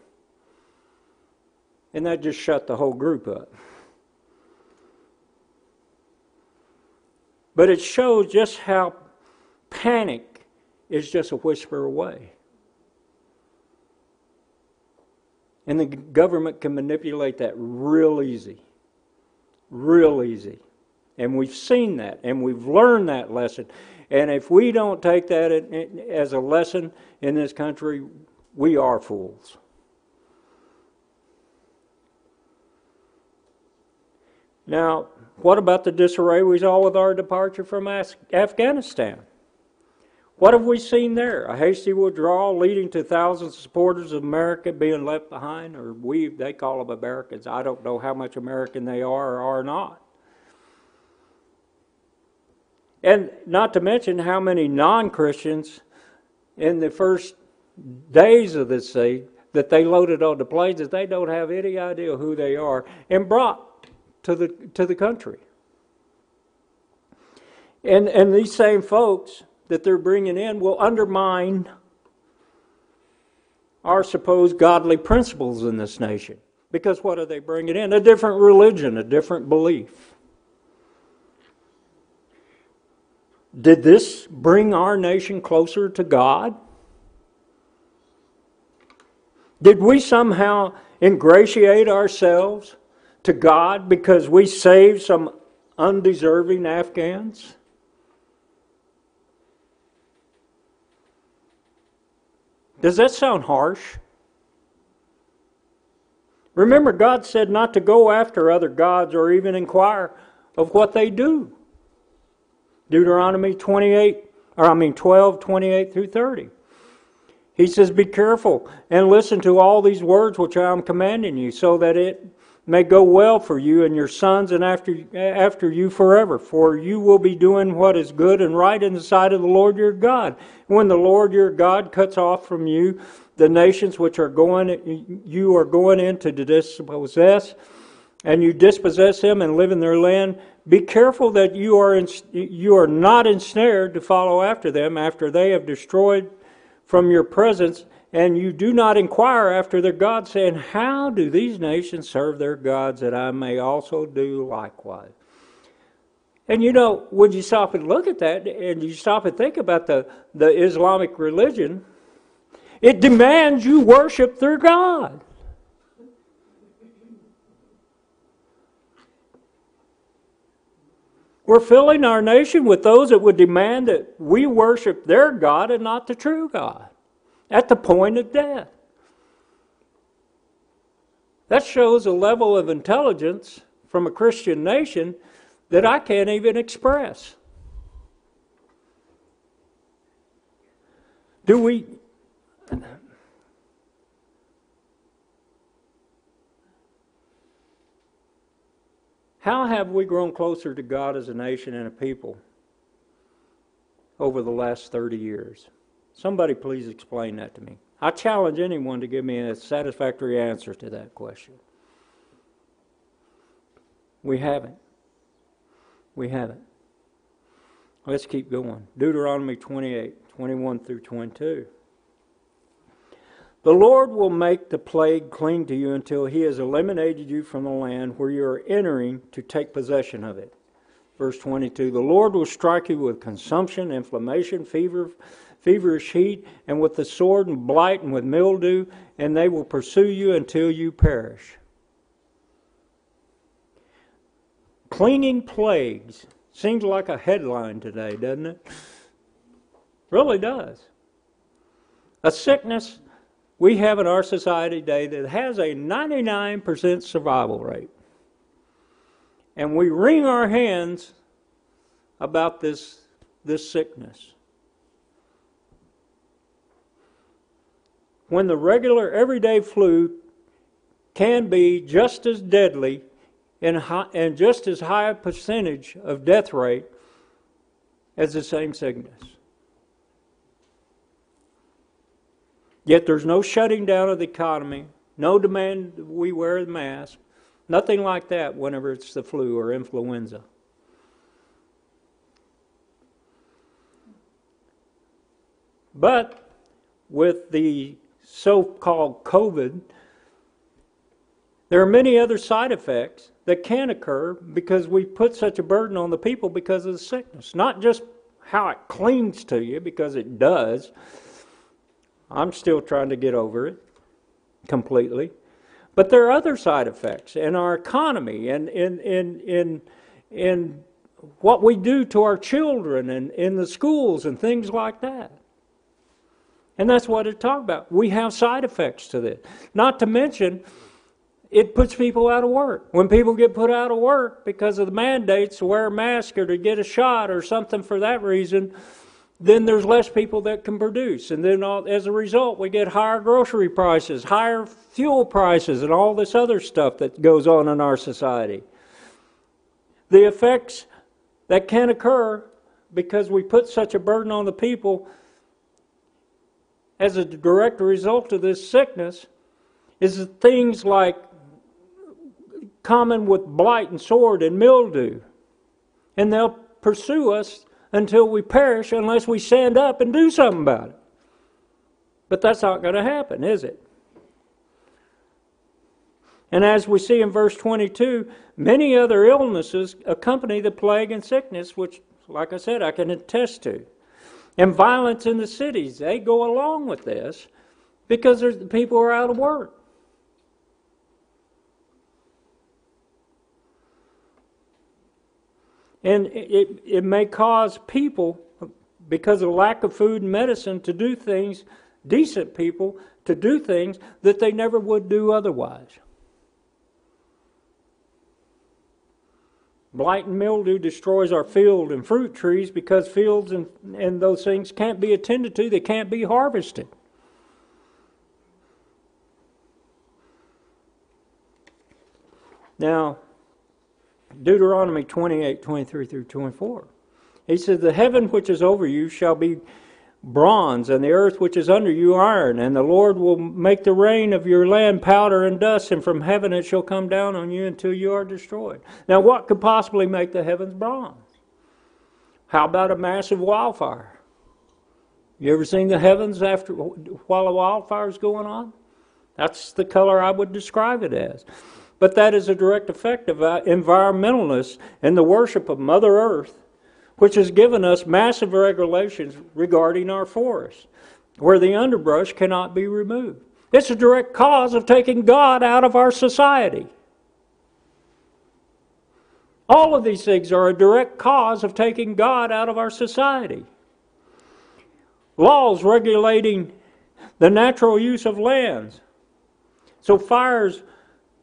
And that just shut the whole group up. But it shows just how panic is just a whisper away. And the government can manipulate that real easy. Real easy. And we've seen that, and we've learned that lesson. And if we don't take that as a lesson in this country, we are fools. Now, what about the disarray we saw with our departure from Afghanistan? What have we seen there? A hasty withdrawal leading to thousands of supporters of America being left behind, or we, they call them Americans. I don't know how much American they are or are not. And not to mention how many non Christians in the first days of this siege that they loaded on the planes that they don't have any idea who they are and brought to the, to the country. And, and these same folks that they're bringing in will undermine our supposed godly principles in this nation. Because what are they bringing in? A different religion, a different belief. Did this bring our nation closer to God? Did we somehow ingratiate ourselves to God because we saved some undeserving Afghans? Does that sound harsh? Remember, God said not to go after other gods or even inquire of what they do. Deuteronomy 28, or I mean 12, 28 through 30. He says, Be careful and listen to all these words which I am commanding you, so that it may go well for you and your sons and after, after you forever. For you will be doing what is good and right in the sight of the Lord your God. When the Lord your God cuts off from you the nations which are going, you are going in to dispossess, and you dispossess them and live in their land, be careful that you are, in, you are not ensnared to follow after them after they have destroyed from your presence, and you do not inquire after their gods, saying, How do these nations serve their gods that I may also do likewise? And you know, when you stop and look at that, and you stop and think about the, the Islamic religion, it demands you worship their God. We're filling our nation with those that would demand that we worship their God and not the true God at the point of death. That shows a level of intelligence from a Christian nation that I can't even express. Do we. How have we grown closer to God as a nation and a people over the last 30 years? Somebody please explain that to me. I challenge anyone to give me a satisfactory answer to that question. We haven't. We haven't. Let's keep going. Deuteronomy 28 21 through 22. The Lord will make the plague cling to you until he has eliminated you from the land where you are entering to take possession of it. Verse 22 The Lord will strike you with consumption, inflammation, fever, feverish heat, and with the sword and blight and with mildew, and they will pursue you until you perish. Clinging plagues seems like a headline today, doesn't it? Really does. A sickness we have in our society today that has a 99% survival rate. And we wring our hands about this, this sickness. When the regular everyday flu can be just as deadly and, high, and just as high a percentage of death rate as the same sickness. Yet there's no shutting down of the economy, no demand we wear a mask, nothing like that whenever it's the flu or influenza. But with the so called COVID, there are many other side effects that can occur because we put such a burden on the people because of the sickness. Not just how it clings to you, because it does, I'm still trying to get over it completely. But there are other side effects in our economy and in, in, in, in what we do to our children and in the schools and things like that. And that's what it talked about. We have side effects to this. Not to mention, it puts people out of work. When people get put out of work because of the mandates to wear a mask or to get a shot or something for that reason, then there's less people that can produce. And then all, as a result, we get higher grocery prices, higher fuel prices, and all this other stuff that goes on in our society. The effects that can occur because we put such a burden on the people as a direct result of this sickness is things like common with blight and sword and mildew. And they'll pursue us until we perish unless we stand up and do something about it. But that's not going to happen, is it? And as we see in verse 22, many other illnesses accompany the plague and sickness, which, like I said, I can attest to and violence in the cities. They go along with this because the people are out of work. And it, it may cause people, because of lack of food and medicine, to do things, decent people, to do things that they never would do otherwise. Blight and mildew destroys our field and fruit trees because fields and, and those things can't be attended to, they can't be harvested. Now, Deuteronomy 28 23 through 24. He says, The heaven which is over you shall be bronze, and the earth which is under you iron, and the Lord will make the rain of your land powder and dust, and from heaven it shall come down on you until you are destroyed. Now, what could possibly make the heavens bronze? How about a massive wildfire? You ever seen the heavens after while a wildfire's going on? That's the color I would describe it as. But that is a direct effect of uh, environmentalists and the worship of Mother Earth, which has given us massive regulations regarding our forests, where the underbrush cannot be removed. It's a direct cause of taking God out of our society. All of these things are a direct cause of taking God out of our society. Laws regulating the natural use of lands. So fires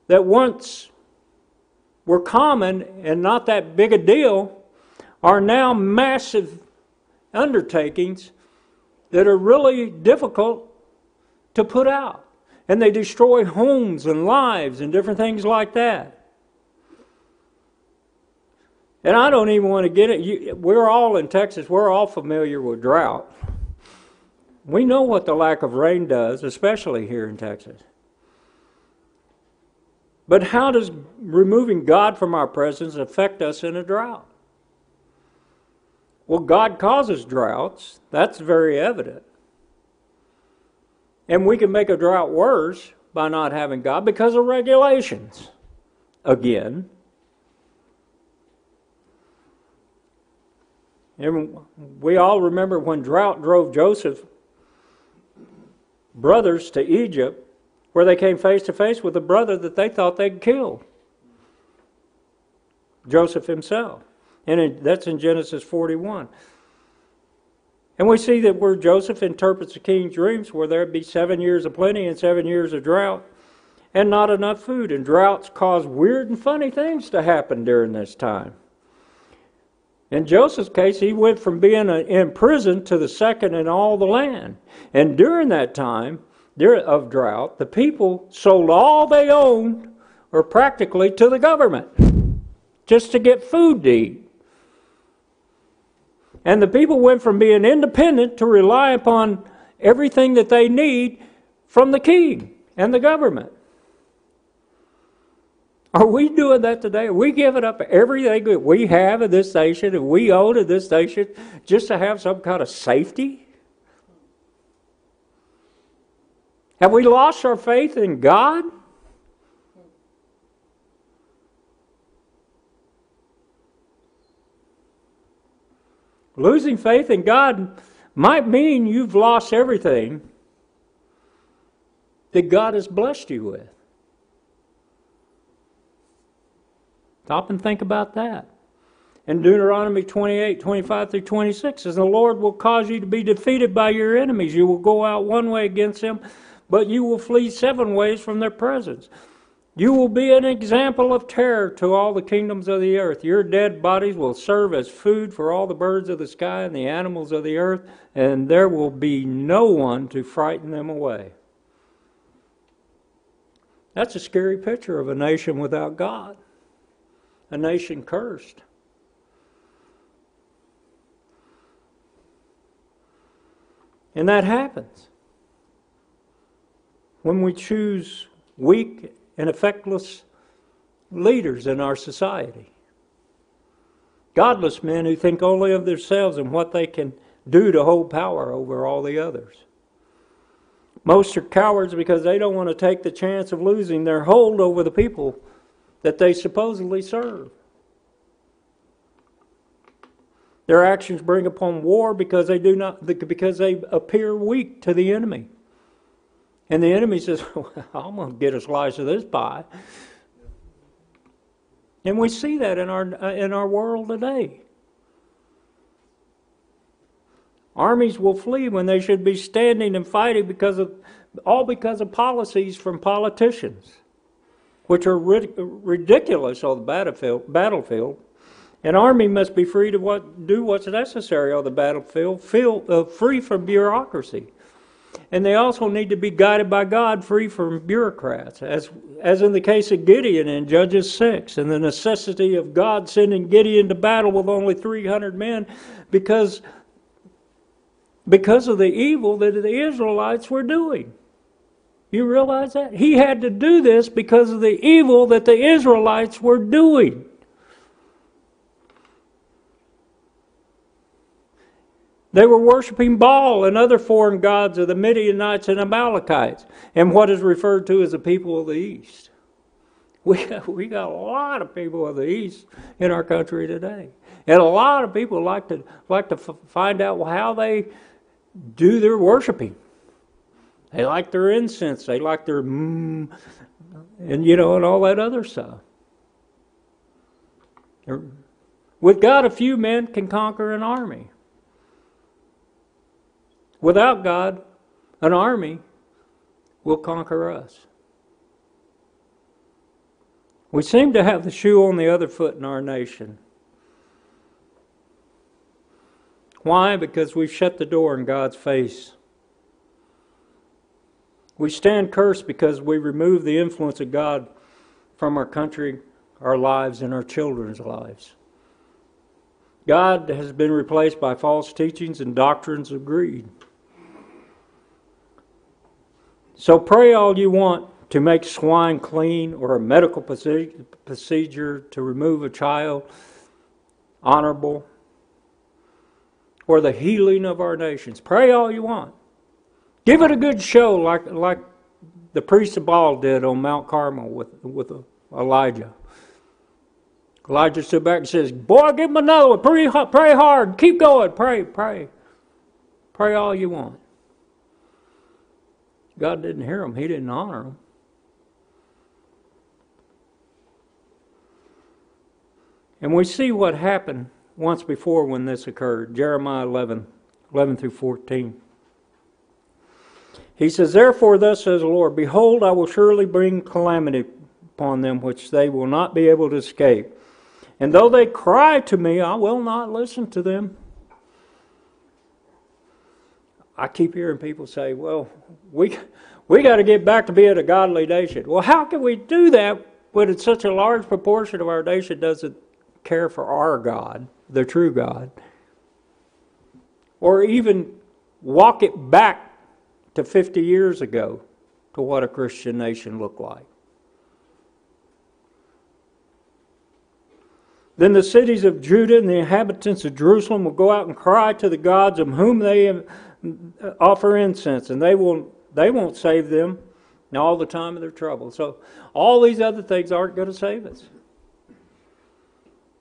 that once were common and not that big a deal are now massive undertakings that are really difficult to put out. And they destroy homes and lives and different things like that. And I don't even want to get it. You, we're all in Texas, we're all familiar with drought. We know what the lack of rain does, especially here in Texas. But how does removing God from our presence affect us in a drought? Well, God causes droughts. That's very evident. And we can make a drought worse by not having God because of regulations. Again. And we all remember when drought drove Joseph's brothers to Egypt, where they came face to face with a brother that they thought they'd killed Joseph himself. And that's in Genesis 41. And we see that where Joseph interprets the king's dreams, where there'd be seven years of plenty and seven years of drought, and not enough food. And droughts cause weird and funny things to happen during this time. In Joseph's case, he went from being in prison to the second in all the land. And during that time of drought, the people sold all they owned, or practically, to the government just to get food to eat. And the people went from being independent to rely upon everything that they need from the king and the government. Are we doing that today? Are we giving up everything that we have in this nation and we own in this nation just to have some kind of safety? Have we lost our faith in God? Losing faith in God might mean you've lost everything that God has blessed you with. Stop and think about that. In Deuteronomy 28 25 through 26 says, The Lord will cause you to be defeated by your enemies. You will go out one way against them, but you will flee seven ways from their presence. You will be an example of terror to all the kingdoms of the earth. Your dead bodies will serve as food for all the birds of the sky and the animals of the earth, and there will be no one to frighten them away. That's a scary picture of a nation without God, a nation cursed. And that happens when we choose weak and effectless leaders in our society. Godless men who think only of themselves and what they can do to hold power over all the others. Most are cowards because they don't want to take the chance of losing their hold over the people that they supposedly serve. Their actions bring upon war because they do not because they appear weak to the enemy. And the enemy says, well, I'm going to get a slice of this pie. And we see that in our, uh, in our world today. Armies will flee when they should be standing and fighting because of, all because of policies from politicians, which are rid- ridiculous on the battlefield, battlefield. An army must be free to what, do what's necessary on the battlefield, feel, uh, free from bureaucracy. And they also need to be guided by God, free from bureaucrats, as, as in the case of Gideon in Judges 6, and the necessity of God sending Gideon to battle with only 300 men because, because of the evil that the Israelites were doing. You realize that? He had to do this because of the evil that the Israelites were doing. They were worshiping Baal and other foreign gods of the Midianites and Amalekites, and what is referred to as the people of the East. We, we got a lot of people of the East in our country today. And a lot of people like to, like to f- find out how they do their worshiping. They like their incense, they like their mmm, and you know, and all that other stuff. With God, a few men can conquer an army. Without God, an army will conquer us. We seem to have the shoe on the other foot in our nation. Why? Because we've shut the door in God's face. We stand cursed because we remove the influence of God from our country, our lives, and our children's lives. God has been replaced by false teachings and doctrines of greed. So pray all you want to make swine clean or a medical procedure to remove a child honorable or the healing of our nations. Pray all you want. Give it a good show like, like the priest of Baal did on Mount Carmel with, with Elijah. Elijah stood back and says, Boy, give him another one. Pray, pray hard. Keep going. Pray, pray. Pray all you want. God didn't hear them, He didn't honor them. And we see what happened once before when this occurred Jeremiah 11, 11 through 14. He says, Therefore, thus says the Lord, Behold, I will surely bring calamity upon them which they will not be able to escape. And though they cry to me, I will not listen to them. I keep hearing people say, well, we, we got to get back to being a godly nation. Well, how can we do that when such a large proportion of our nation doesn't care for our God, the true God? Or even walk it back to 50 years ago to what a Christian nation looked like. Then the cities of Judah and the inhabitants of Jerusalem will go out and cry to the gods of whom they have offer incense, and they will they won't save them all the time of their trouble. So all these other things aren't going to save us.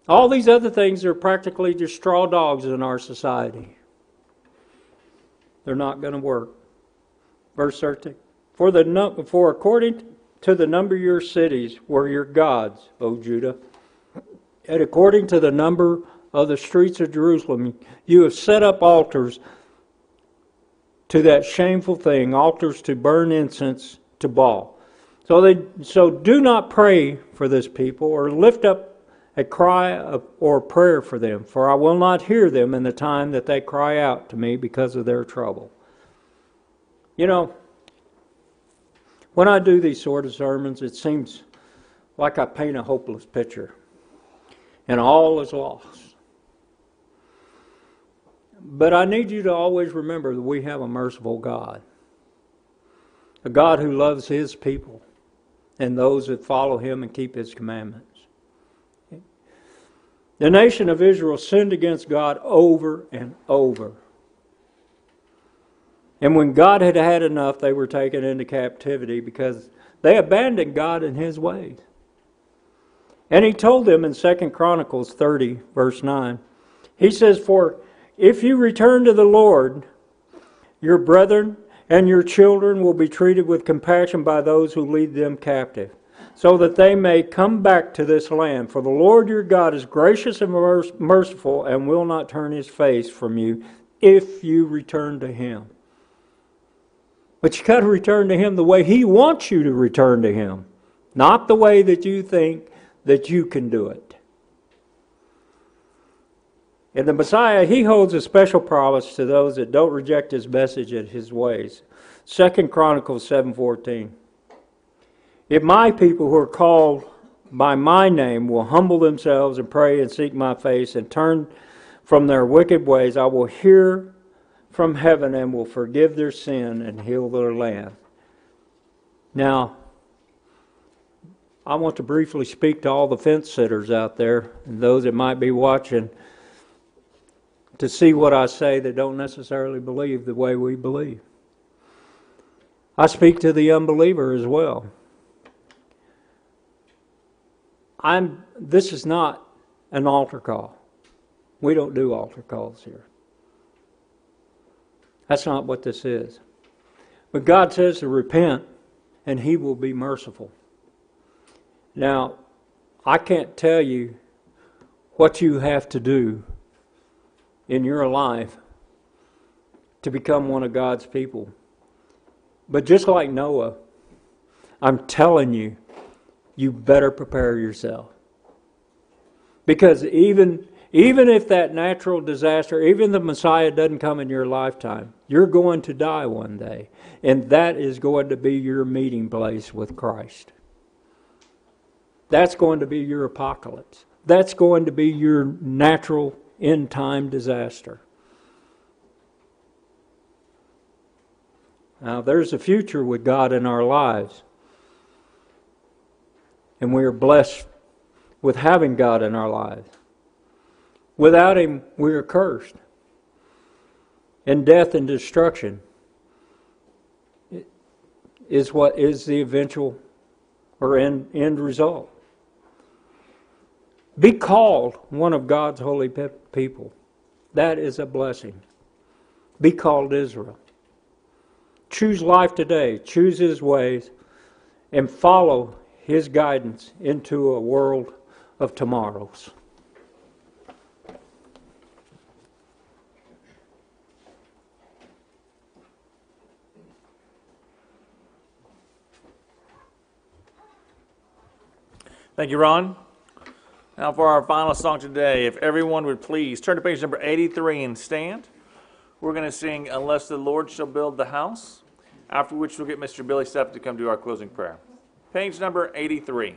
All these other things are practically just straw dogs in our society. They're not going to work. Verse 13. For, the, for according to the number of your cities were your gods, O Judah, and according to the number of the streets of Jerusalem, you have set up altars to that shameful thing, altars to burn incense to Baal. So they so do not pray for this people or lift up a cry of, or prayer for them, for I will not hear them in the time that they cry out to me because of their trouble. You know, when I do these sort of sermons, it seems like I paint a hopeless picture, and all is lost. But I need you to always remember that we have a merciful God, a God who loves His people and those that follow Him and keep His commandments. The nation of Israel sinned against God over and over. And when God had had enough, they were taken into captivity because they abandoned God and His ways. And He told them in 2 Chronicles 30, verse 9, He says, For if you return to the Lord, your brethren and your children will be treated with compassion by those who lead them captive. so that they may come back to this land. For the Lord your God is gracious and merciful and will not turn his face from you if you return to him. But you got to return to him the way he wants you to return to him, not the way that you think that you can do it. In the Messiah, he holds a special promise to those that don't reject his message and his ways. Second Chronicles 7:14. If my people who are called by my name will humble themselves and pray and seek my face and turn from their wicked ways, I will hear from heaven and will forgive their sin and heal their land. Now, I want to briefly speak to all the fence sitters out there and those that might be watching to see what I say that don't necessarily believe the way we believe. I speak to the unbeliever as well. I'm this is not an altar call. We don't do altar calls here. That's not what this is. But God says to repent and he will be merciful. Now, I can't tell you what you have to do in your life to become one of God's people. But just like Noah, I'm telling you, you better prepare yourself. Because even even if that natural disaster, even the Messiah doesn't come in your lifetime, you're going to die one day. And that is going to be your meeting place with Christ. That's going to be your apocalypse. That's going to be your natural end time disaster. Now, there's a future with God in our lives. And we are blessed with having God in our lives. Without Him, we are cursed. And death and destruction is what is the eventual or end, end result. Be called one of God's holy pe- people. That is a blessing. Be called Israel. Choose life today, choose His ways, and follow His guidance into a world of tomorrows. Thank you, Ron. Now for our final song today, if everyone would please turn to page number 83 and stand. We're going to sing Unless the Lord Shall Build the House, after which we'll get Mr. Billy Stepp to come do our closing prayer. Page number 83.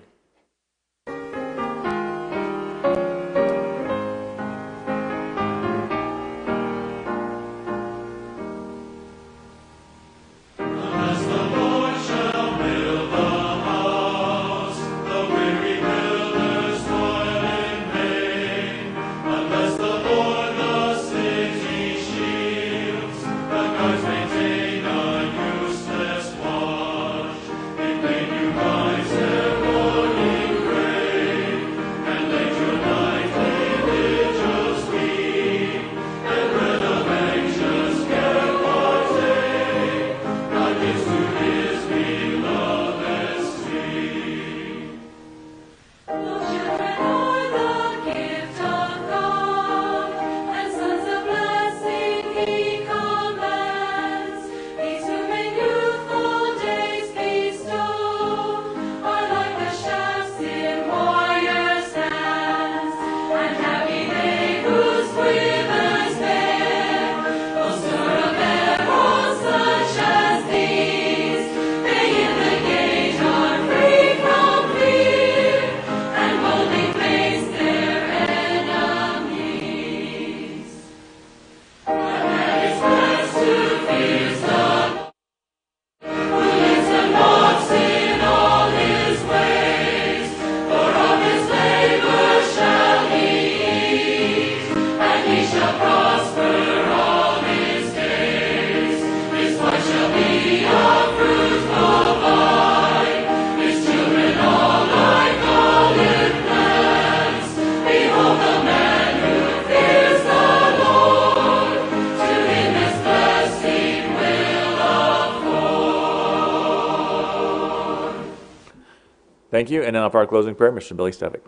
Thank you. And now for our closing prayer, Mr. Billy Stevick.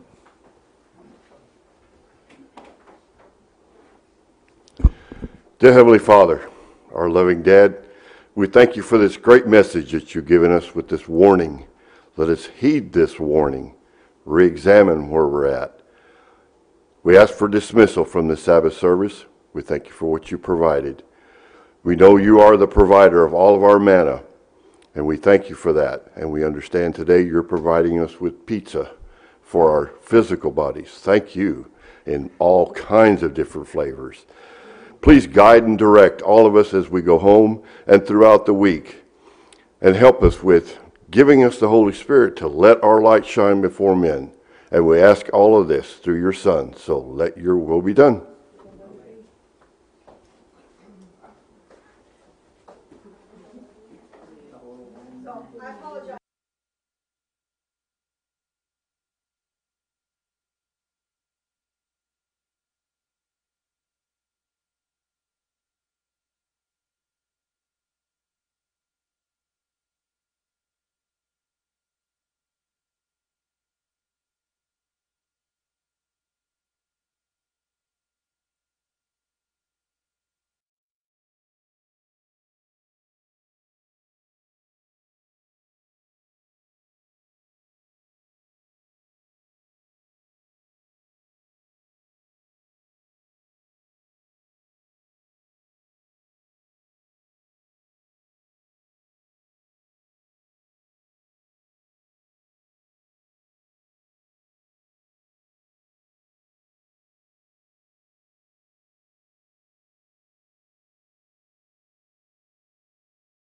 Dear Heavenly Father, our loving Dad, we thank you for this great message that you've given us with this warning. Let us heed this warning, re examine where we're at. We ask for dismissal from the Sabbath service. We thank you for what you provided. We know you are the provider of all of our manna, and we thank you for that. And we understand today you're providing us with pizza for our physical bodies. Thank you in all kinds of different flavors. Please guide and direct all of us as we go home and throughout the week, and help us with giving us the Holy Spirit to let our light shine before men. And we ask all of this through your Son. So let your will be done.